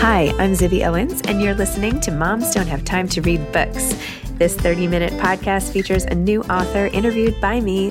Hi, I'm Zibby Owens, and you're listening to Moms Don't Have Time to Read Books. This 30 minute podcast features a new author interviewed by me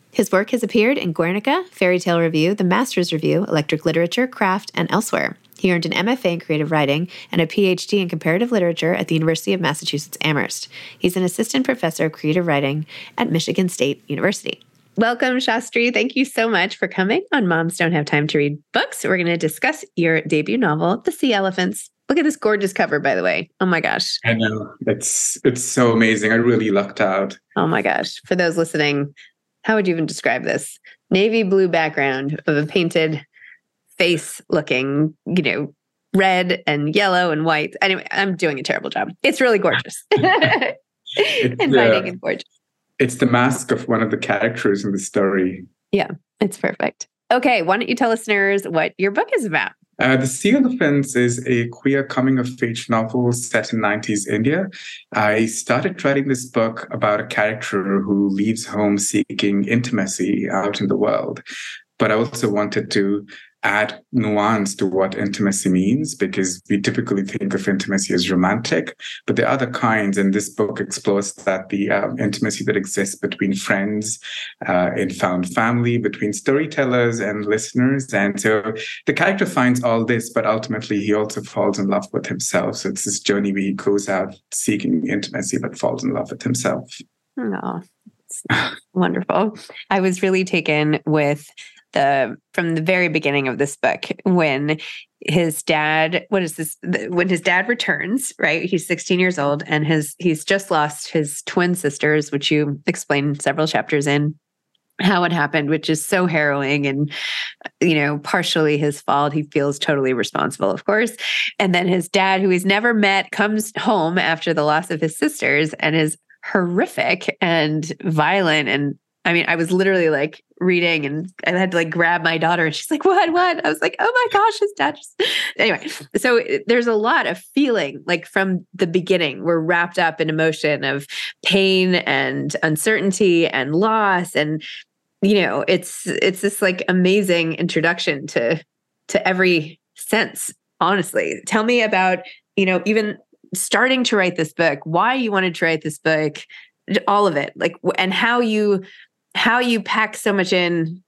His work has appeared in Guernica, Fairy Tale Review, The Master's Review, Electric Literature, Craft, and elsewhere. He earned an MFA in creative writing and a PhD in comparative literature at the University of Massachusetts Amherst. He's an assistant professor of creative writing at Michigan State University. Welcome, Shastri. Thank you so much for coming on Moms Don't Have Time to Read Books. We're going to discuss your debut novel, The Sea Elephants. Look at this gorgeous cover, by the way. Oh my gosh. I know. It's it's so amazing. I really lucked out. Oh my gosh. For those listening, how would you even describe this? Navy blue background of a painted face looking, you know, red and yellow and white. Anyway, I'm doing a terrible job. It's really gorgeous. Inviting and gorgeous. It's the mask of one of the characters in the story. Yeah, it's perfect. Okay, why don't you tell listeners what your book is about? Uh, the Sea Elephants is a queer coming of age novel set in 90s India. I started writing this book about a character who leaves home seeking intimacy out in the world. But I also wanted to add nuance to what intimacy means because we typically think of intimacy as romantic, but there are other kinds. And this book explores that the um, intimacy that exists between friends, uh, in found family, between storytellers and listeners. And so the character finds all this, but ultimately he also falls in love with himself. So it's this journey where he goes out seeking intimacy, but falls in love with himself. Oh, wonderful. I was really taken with the from the very beginning of this book when his dad what is this when his dad returns right? He's 16 years old and his he's just lost his twin sisters which you explain several chapters in how it happened which is so harrowing and you know partially his fault. He feels totally responsible of course. And then his dad who he's never met comes home after the loss of his sisters and is horrific and violent and I mean, I was literally like reading and I had to like grab my daughter and she's like, what, what? I was like, oh my gosh, his dad just, anyway. So there's a lot of feeling like from the beginning, we're wrapped up in emotion of pain and uncertainty and loss. And, you know, it's, it's this like amazing introduction to, to every sense, honestly. Tell me about, you know, even starting to write this book, why you wanted to write this book, all of it, like, and how you how you pack so much in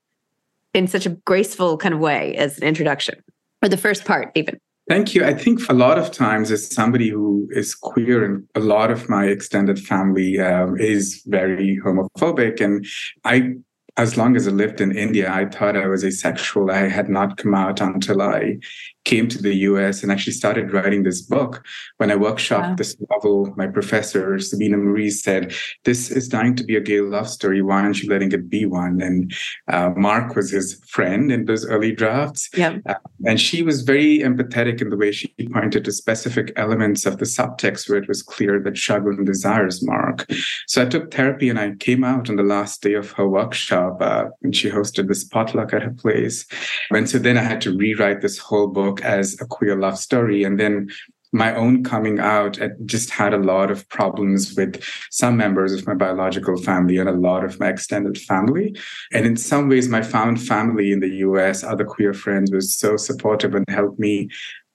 in such a graceful kind of way as an introduction or the first part even Thank you. I think a lot of times, as somebody who is queer, and a lot of my extended family um, is very homophobic, and I as long as I lived in India, I thought I was asexual. I had not come out until I came to the US and actually started writing this book. When I workshopped wow. this novel, my professor, Sabina Murray, said, This is dying to be a gay love story. Why aren't you letting it be one? And uh, Mark was his friend in those early drafts. Yeah. Uh, and she was very empathetic in the way she pointed to specific elements of the subtext where it was clear that Shagun desires Mark. So I took therapy and I came out on the last day of her workshop uh, and she hosted this potluck at her place. And so then I had to rewrite this whole book book as a queer love story. And then my own coming out I just had a lot of problems with some members of my biological family and a lot of my extended family. And in some ways, my found family in the US, other queer friends, was so supportive and helped me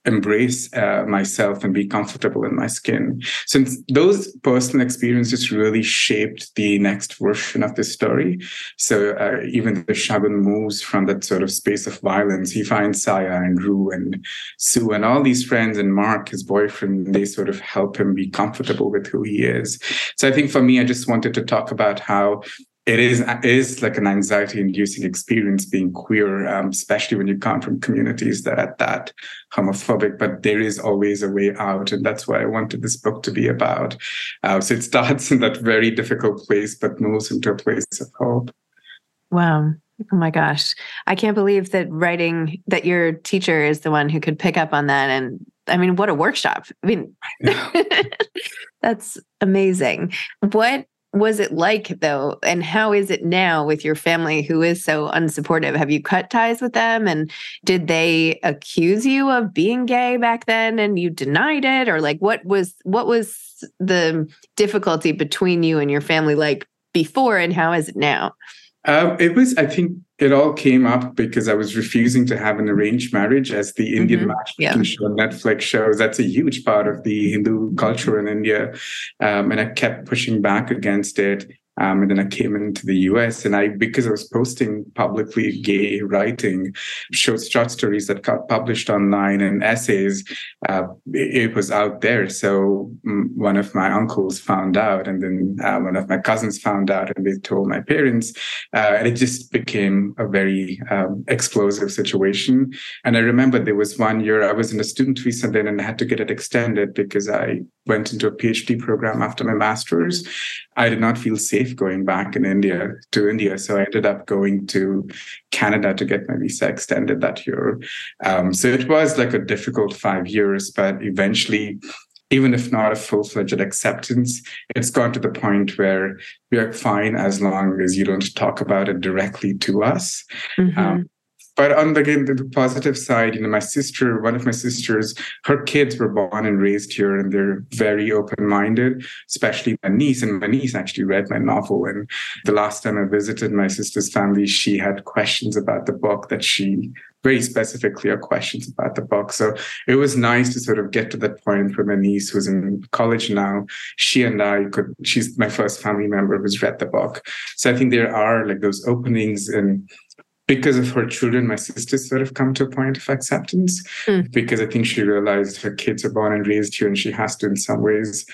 embrace uh, myself and be comfortable in my skin. Since those personal experiences really shaped the next version of the story. So uh, even the Shagun moves from that sort of space of violence. He finds Saya and Rue and Sue and all these friends and Mark, his boyfriend, they sort of help him be comfortable with who he is. So I think for me, I just wanted to talk about how it is it is like an anxiety inducing experience being queer um, especially when you come from communities that are that homophobic but there is always a way out and that's what i wanted this book to be about uh, so it starts in that very difficult place but moves into a place of hope wow oh my gosh i can't believe that writing that your teacher is the one who could pick up on that and I mean, what a workshop. I mean, that's amazing. What was it like though and how is it now with your family who is so unsupportive? Have you cut ties with them? And did they accuse you of being gay back then and you denied it? Or like what was what was the difficulty between you and your family like before and how is it now um, it was, I think, it all came up because I was refusing to have an arranged marriage, as the Indian mm-hmm. matchmaking yeah. show Netflix shows. That's a huge part of the Hindu culture in India, um, and I kept pushing back against it. Um, and then I came into the US and I, because I was posting publicly gay writing, short, short stories that got published online and essays, uh, it, was out there. So um, one of my uncles found out and then uh, one of my cousins found out and they told my parents. Uh, and it just became a very um, explosive situation. And I remember there was one year I was in a student visa then and I had to get it extended because I went into a PhD program after my master's. I did not feel safe going back in India to India. So I ended up going to Canada to get my visa extended that year. Um, so it was like a difficult five years, but eventually even if not a full-fledged acceptance, it's gone to the point where we are fine as long as you don't talk about it directly to us. Mm-hmm. Um, but on the, again, the positive side, you know, my sister, one of my sisters, her kids were born and raised here, and they're very open-minded. Especially my niece, and my niece actually read my novel. And the last time I visited my sister's family, she had questions about the book that she very specifically are questions about the book. So it was nice to sort of get to that point where my niece, who's in college now, she and I could, she's my first family member who's read the book. So I think there are like those openings and because of her children, my sister sort of come to a point of acceptance mm. because I think she realized her kids are born and raised here and she has to, in some ways,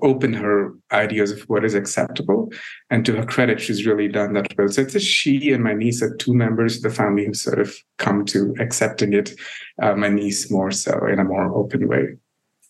open her ideas of what is acceptable. And to her credit, she's really done that well. So it's just she and my niece are two members of the family who sort of come to accepting it. Uh, my niece more so in a more open way.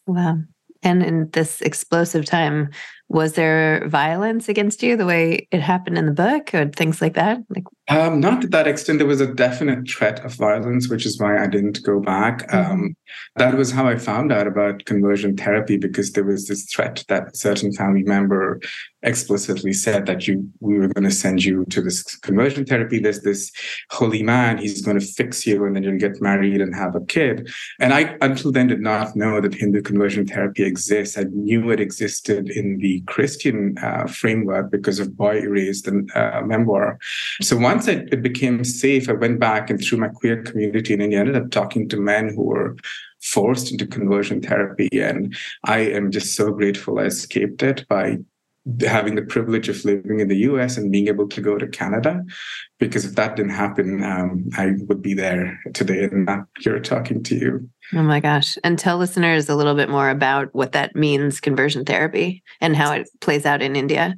Wow. And in this explosive time, was there violence against you the way it happened in the book or things like that? Like um, not to that extent. There was a definite threat of violence, which is why I didn't go back. Mm-hmm. Um, that was how I found out about conversion therapy because there was this threat that a certain family member explicitly said that you we were going to send you to this conversion therapy. There's this holy man, he's going to fix you, and then you'll get married and have a kid. And I until then did not know that Hindu conversion therapy exists. I knew it existed in the Christian uh, framework because of Boy Erased, the uh, memoir. So once it, it became safe, I went back and through my queer community and I ended up talking to men who were forced into conversion therapy. And I am just so grateful I escaped it by having the privilege of living in the US and being able to go to Canada. Because if that didn't happen, um, I would be there today and not here talking to you. Oh my gosh. And tell listeners a little bit more about what that means, conversion therapy, and how it plays out in India.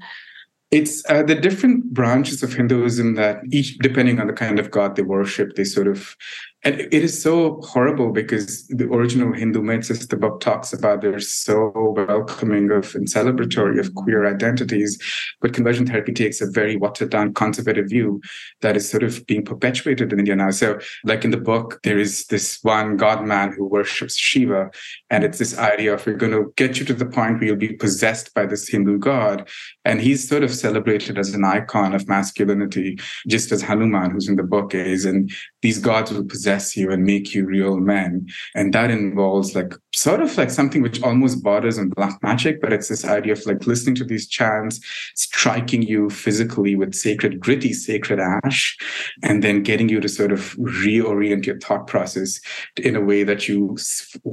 It's uh, the different branches of Hinduism that each, depending on the kind of god they worship, they sort of and it is so horrible because the original Hindu myths, as the book talks about, they're so welcoming of and celebratory of queer identities. But conversion therapy takes a very watered down conservative view that is sort of being perpetuated in India now. So, like in the book, there is this one god man who worships Shiva. And it's this idea of we're going to get you to the point where you'll be possessed by this Hindu god. And he's sort of celebrated as an icon of masculinity, just as Hanuman, who's in the book, is. And these gods will possess you and make you real men. And that involves like sort of like something which almost borders on black magic, but it's this idea of like listening to these chants, striking you physically with sacred, gritty, sacred ash, and then getting you to sort of reorient your thought process in a way that you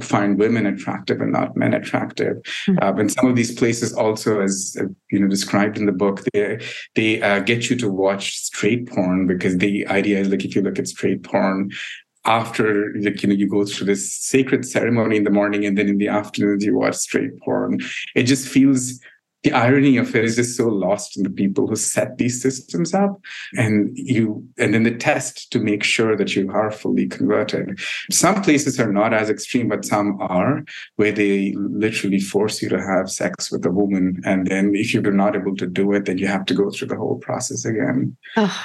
find women attractive and not men attractive. Mm-hmm. Uh, and some of these places also, as uh, you know, described in the book, they they uh, get you to watch straight porn because the idea is like if you look at straight porn after like you know you go through this sacred ceremony in the morning and then in the afternoon you watch straight porn it just feels the irony of it is just so lost in the people who set these systems up and you and then the test to make sure that you are fully converted. Some places are not as extreme but some are where they literally force you to have sex with a woman and then if you're not able to do it then you have to go through the whole process again. Oh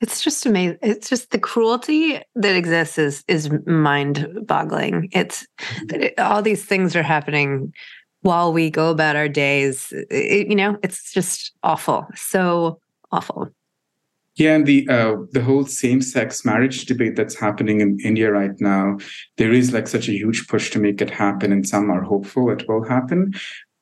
it's just amazing. It's just the cruelty that exists is is mind boggling. It's it, all these things are happening while we go about our days. It, you know, it's just awful. So awful. Yeah, and the uh, the whole same sex marriage debate that's happening in India right now, there is like such a huge push to make it happen, and some are hopeful it will happen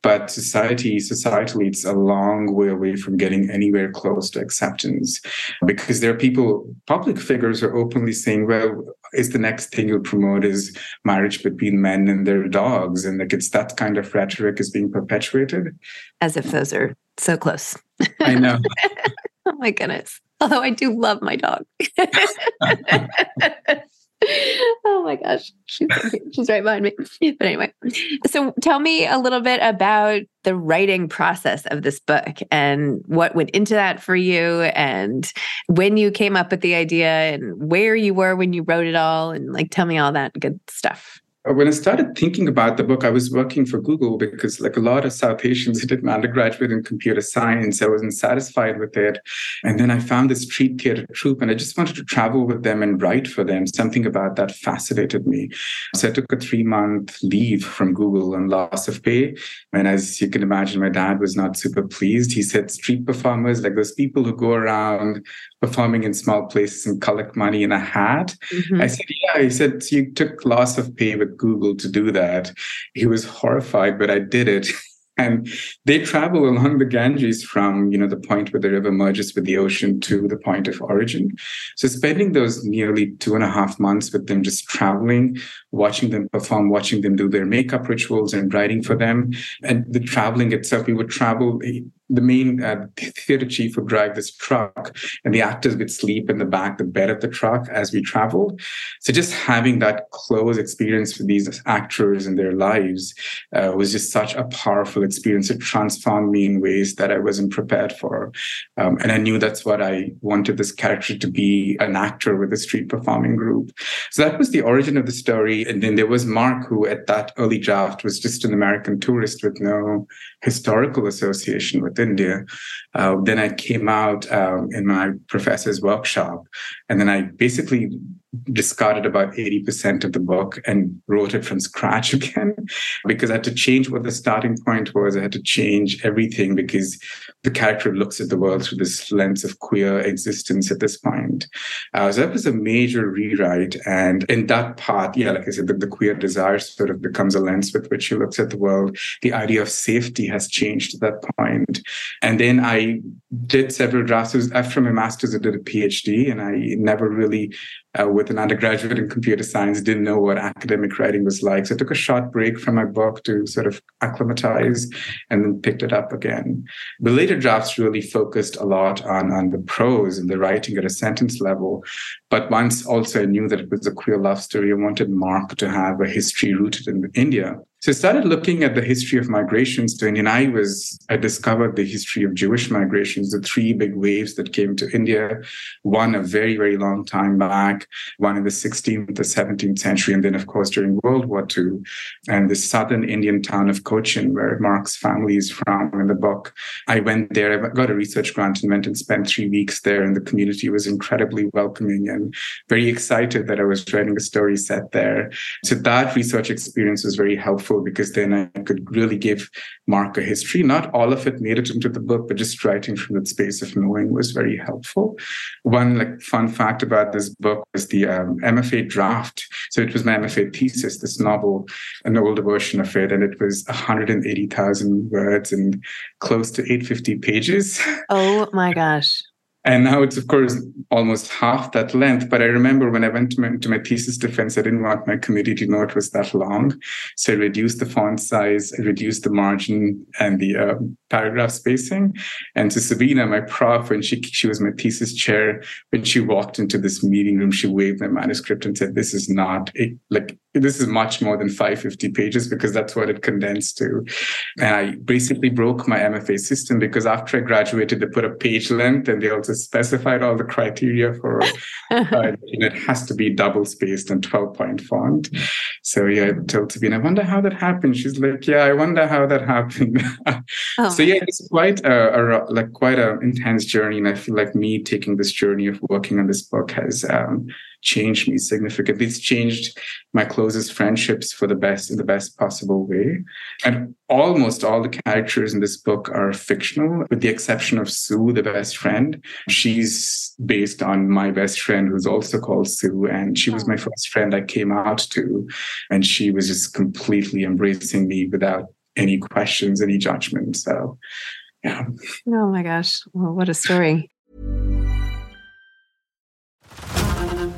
but society societally it's a long way away from getting anywhere close to acceptance because there are people public figures are openly saying well is the next thing you'll promote is marriage between men and their dogs. And like it's that kind of rhetoric is being perpetuated. As if those are so close. I know. Oh my goodness. Although i do love my dog oh my gosh, she's she's right behind me. But anyway, so tell me a little bit about the writing process of this book and what went into that for you, and when you came up with the idea, and where you were when you wrote it all, and like tell me all that good stuff. Uh, when I started thinking about the book, I was working for Google because, like a lot of South Asians, I did my undergraduate in computer science. I wasn't satisfied with it. And then I found this street theater troupe, and I just wanted to travel with them and write for them. Something about that fascinated me. So I took a three month leave from Google on loss of pay. And as you can imagine, my dad was not super pleased. He said, street performers, like those people who go around performing in small places and collect money in a hat. Mm-hmm. I said, Yeah. He said, You took loss of pay with Google to do that. He was horrified, but I did it. and they travel along the ganges from you know the point where the river merges with the ocean to the point of origin so spending those nearly two and a half months with them just traveling watching them perform watching them do their makeup rituals and writing for them and the traveling itself we would travel the main uh, theater chief would drive this truck, and the actors would sleep in the back, the bed of the truck as we traveled. So just having that close experience with these actors and their lives uh, was just such a powerful experience. It transformed me in ways that I wasn't prepared for, um, and I knew that's what I wanted this character to be an actor with a street performing group. So that was the origin of the story, and then there was Mark, who at that early draft was just an American tourist with no historical association with India. Uh, then I came out um, in my professor's workshop, and then I basically discarded about 80% of the book and wrote it from scratch again because I had to change what the starting point was. I had to change everything because the character looks at the world through this lens of queer existence at this point. Uh, so that was a major rewrite. And in that part, yeah, like I said, the, the queer desire sort of becomes a lens with which he looks at the world. The idea of safety has changed at that point. And then I did several drafts. After my master's, I did a PhD, and I never really uh, with an undergraduate in computer science, didn't know what academic writing was like. So I took a short break from my book to sort of acclimatize and then picked it up again. The later drafts really focused a lot on, on the prose and the writing at a sentence level. But once also I knew that it was a queer love story, I wanted Mark to have a history rooted in India. So I started looking at the history of migrations to India. And I was, I discovered the history of Jewish migrations, the three big waves that came to India, one a very, very long time back, one in the 16th, the 17th century, and then of course during World War II, and the southern Indian town of Cochin, where Mark's family is from in the book. I went there, I got a research grant and went and spent three weeks there, and the community was incredibly welcoming and very excited that I was writing a story set there. So that research experience was very helpful because then I could really give Mark a history. Not all of it made it into the book, but just writing from that space of knowing was very helpful. One like fun fact about this book was the um, MFA draft. So it was my MFA thesis, this novel, an older version of it, and it was 180,000 words and close to 850 pages. Oh my gosh. And now it's, of course, almost half that length. But I remember when I went to my, to my, thesis defense, I didn't want my committee to know it was that long. So I reduced the font size, I reduced the margin and the uh, paragraph spacing. And to Sabina, my prof, when she, she was my thesis chair, when she walked into this meeting room, she waved my manuscript and said, this is not a, like, this is much more than 550 pages because that's what it condensed to. And I basically broke my MFA system because after I graduated, they put a page length and they also specified all the criteria for uh, it has to be double spaced and 12 point font. So yeah, I told Sabina, I wonder how that happened. She's like, yeah, I wonder how that happened. oh. So yeah, it's quite a, a like quite an intense journey. And I feel like me taking this journey of working on this book has um, changed me significantly. It's changed my closest friendships for the best in the best possible way. And almost all the characters in this book are fictional, with the exception of Sue, the best friend. She's based on my best friend, who's also called Sue. And she was my hmm. first friend I came out to. And she was just completely embracing me without any questions, any judgment. So, yeah. Oh my gosh. Well, what a story.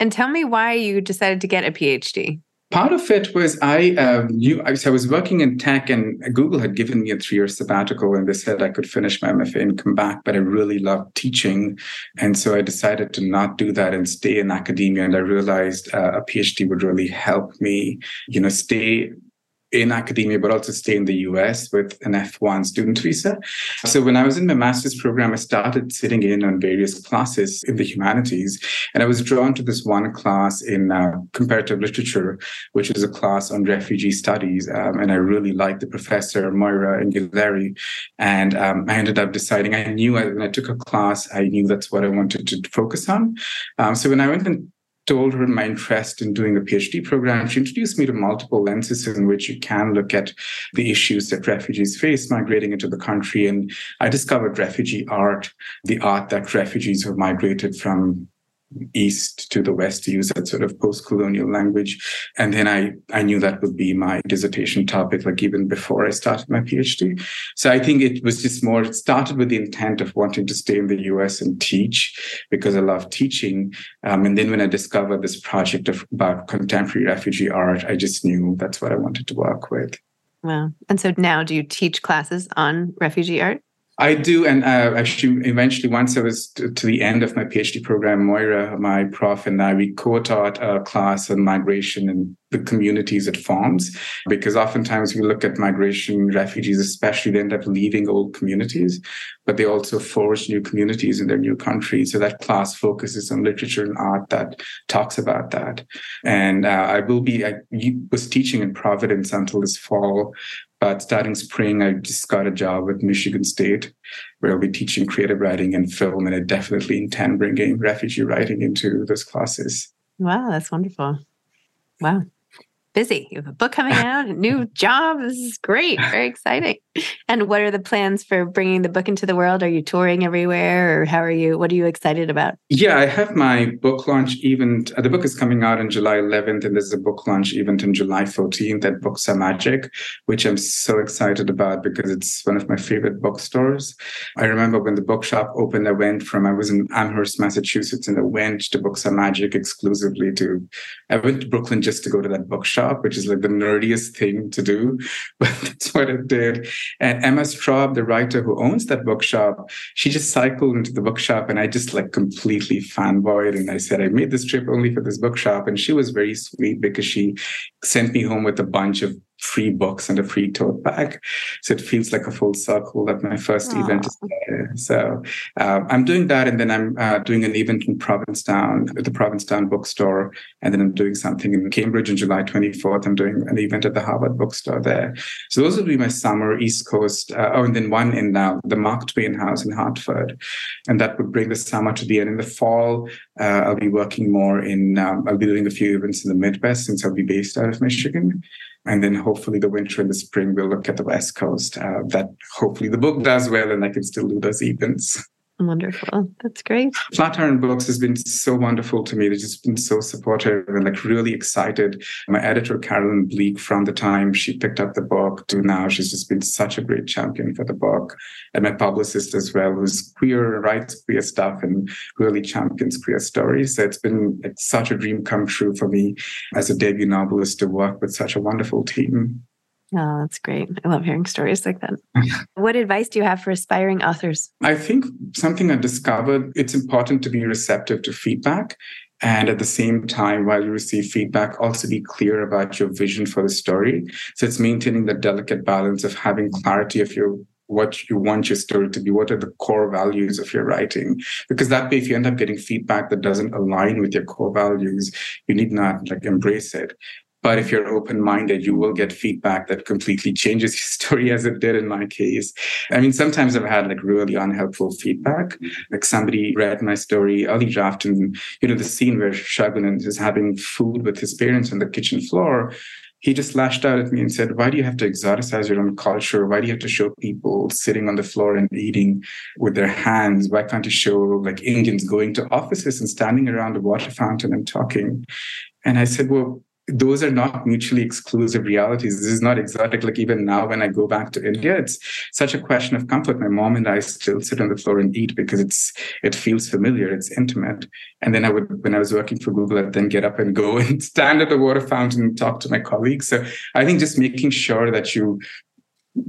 And tell me why you decided to get a PhD. Part of it was I um, knew I was, I was working in tech, and Google had given me a three-year sabbatical, and they said I could finish my MFA and come back. But I really loved teaching, and so I decided to not do that and stay in academia. And I realized uh, a PhD would really help me, you know, stay in academia, but also stay in the US with an F1 student visa. So when I was in my master's program, I started sitting in on various classes in the humanities. And I was drawn to this one class in uh, comparative literature, which is a class on refugee studies. Um, and I really liked the professor, Moira Inghilleri. And um, I ended up deciding, I knew I, when I took a class, I knew that's what I wanted to focus on. Um, so when I went and told her my interest in doing a PhD program, she introduced me to multiple lenses in which you can look at the issues that refugees face migrating into the country. And I discovered refugee art, the art that refugees have migrated from east to the west to use that sort of post-colonial language. And then i i knew that would be my dissertation topic like even before i started my phd so i think it was just more it started with the intent of wanting to stay in the us and teach because i love teaching. Um, and then when i discovered this project of, about contemporary refugee art i just knew that's what i wanted to work with. Wow. And so now do you teach classes on refugee art I do, and uh, actually, eventually, once I was to, to, the end of my PhD program, Moira, my prof, and I, we co-taught a class on migration and the communities it forms. Because oftentimes we look at migration, refugees, especially, they end up leaving old communities, but they also forge new communities in their new country. So that class focuses on literature and art that talks about that. And uh, I will be, I was teaching in Providence until this fall but starting spring, I just got a job with Michigan State, where I'll be teaching creative writing and film, and I definitely intend bringing refugee writing into those classes. Wow, that's wonderful. Wow busy. You have a book coming out, a new job. This is great. Very exciting. And what are the plans for bringing the book into the world? Are you touring everywhere or how are you? What are you excited about? Yeah, I have my book launch event. Uh, the book is coming out on July 11th, and there's a book launch event on July 14th at Books Are Magic, which I'm so excited about because it's one of my favorite bookstores. I remember when the bookshop opened, I went from, I was in Amherst, Massachusetts, and I went to Books Are Magic exclusively to, I went to Brooklyn just to go to that bookshop which is like the nerdiest thing to do, but that's what it did. And Emma Straub, the writer who owns that bookshop, she just cycled into the bookshop and I just like completely fanboyed. And I said, I made this trip only for this bookshop. And she was very sweet because she sent me home with a bunch of free books and a free tote bag. So it feels like a full circle that my first Aww. event is there. So um, I'm doing that. And then I'm uh, doing an event in Provincetown at the Provincetown bookstore. And then I'm doing something in Cambridge on July 24th. I'm doing an event at the Harvard bookstore there. So those will be my summer East Coast. Uh, oh, and then one in uh, the Mark Twain House in Hartford. And that would bring the summer to the end. In the fall, uh, I'll be working more in, um, I'll be doing a few events in the Midwest since I'll be based out of Michigan. And then hopefully the winter and the spring, we'll look at the West Coast. Uh, that hopefully the book does well and I can still do those events. Wonderful. That's great. Flatiron Books has been so wonderful to me. They've just been so supportive and like really excited. My editor, Caroline Bleeke, from the time she picked up the book to now, she's just been such a great champion for the book. And my publicist as well, who's queer, writes queer stuff and really champions queer stories. So it's been like, such a dream come true for me as a debut novelist to work with such a wonderful team. Oh, that's great. I love hearing stories like that. what advice do you have for aspiring authors? I think something I discovered it's important to be receptive to feedback and at the same time while you receive feedback also be clear about your vision for the story so it's maintaining the delicate balance of having clarity of your what you want your story to be what are the core values of your writing because that way if you end up getting feedback that doesn't align with your core values you need not like embrace it but if you're open minded, you will get feedback that completely changes your story, as it did in my case. I mean, sometimes I've had like really unhelpful feedback. Like somebody read my story early draft, and you know, the scene where Shagun is having food with his parents on the kitchen floor. He just lashed out at me and said, Why do you have to exoticize your own culture? Why do you have to show people sitting on the floor and eating with their hands? Why can't you show like Indians going to offices and standing around a water fountain and talking? And I said, Well, those are not mutually exclusive realities. This is not exotic. Like even now, when I go back to India, it's such a question of comfort. My mom and I still sit on the floor and eat because it's it feels familiar, it's intimate. And then I would, when I was working for Google, I'd then get up and go and stand at the water fountain and talk to my colleagues. So I think just making sure that you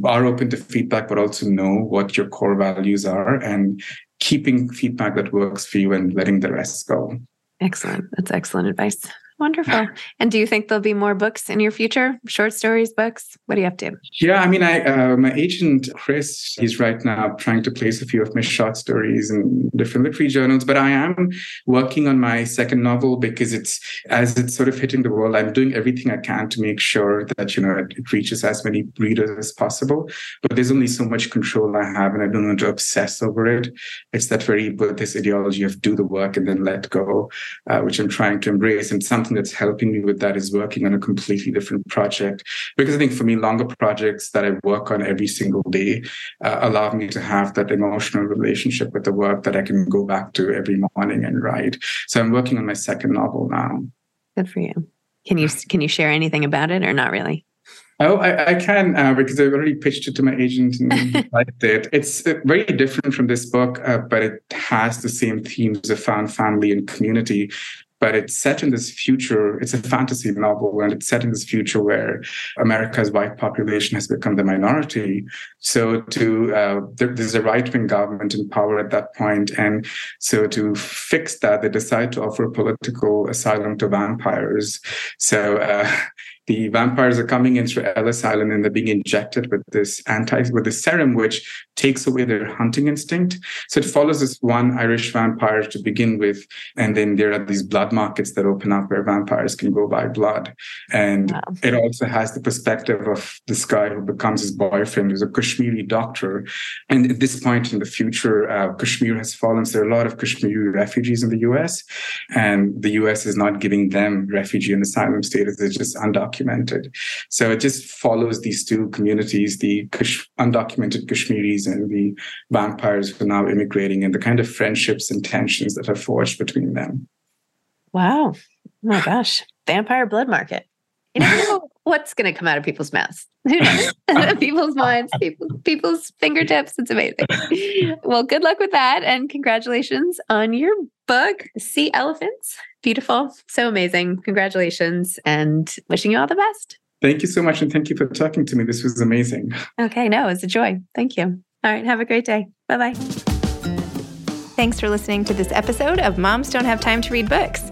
are open to feedback, but also know what your core values are and keeping feedback that works for you and letting the rest go. Excellent. That's excellent advice. Wonderful. And do you think there'll be more books in your future? Short stories, books? What are you up to? Yeah, I mean, I uh, my agent Chris, he's right now trying to place a few of my short stories in different literary journals. But I am working on my second novel because it's as it's sort of hitting the world. I'm doing everything I can to make sure that you know it reaches as many readers as possible. But there's only so much control I have, and I don't want to obsess over it. It's that very Buddhist ideology of do the work and then let go, uh, which I'm trying to embrace. And some that's helping me with that is working on a completely different project. Because I think for me, longer projects that I work on every single day uh, allow me to have that emotional relationship with the work that I can go back to every morning and write. So I'm working on my second novel now. Good for you. Can you can you share anything about it or not really? Oh, I, I can uh, because I've already pitched it to my agent and liked it. It's uh, very different from this book, uh, but it has the same themes of found family and community but it's set in this future. It's a fantasy novel, and it's set in this future where America's white population has become the minority. So, to uh, there, there's a right wing government in power at that point, and so to fix that, they decide to offer political asylum to vampires. So. Uh, the vampires are coming in through Ellis Island and they're being injected with this anti with this serum which takes away their hunting instinct. So it follows this one Irish vampire to begin with, and then there are these blood markets that open up where vampires can go buy blood. And wow. it also has the perspective of this guy who becomes his boyfriend, who's a Kashmiri doctor. And at this point in the future, uh, Kashmir has fallen. So there are a lot of Kashmiri refugees in the US, and the US is not giving them refugee and asylum status. It's just undocumented undocumented. So it just follows these two communities, the undocumented Kashmiris and the vampires who are now immigrating and the kind of friendships and tensions that are forged between them. Wow. Oh my gosh. Vampire blood market. You never know what's going to come out of people's mouths. Who knows? people's minds, people, people's fingertips. It's amazing. Well, good luck with that. And congratulations on your book, Sea Elephants. Beautiful. So amazing. Congratulations and wishing you all the best. Thank you so much. And thank you for talking to me. This was amazing. Okay. No, it was a joy. Thank you. All right. Have a great day. Bye bye. Thanks for listening to this episode of Moms Don't Have Time to Read Books.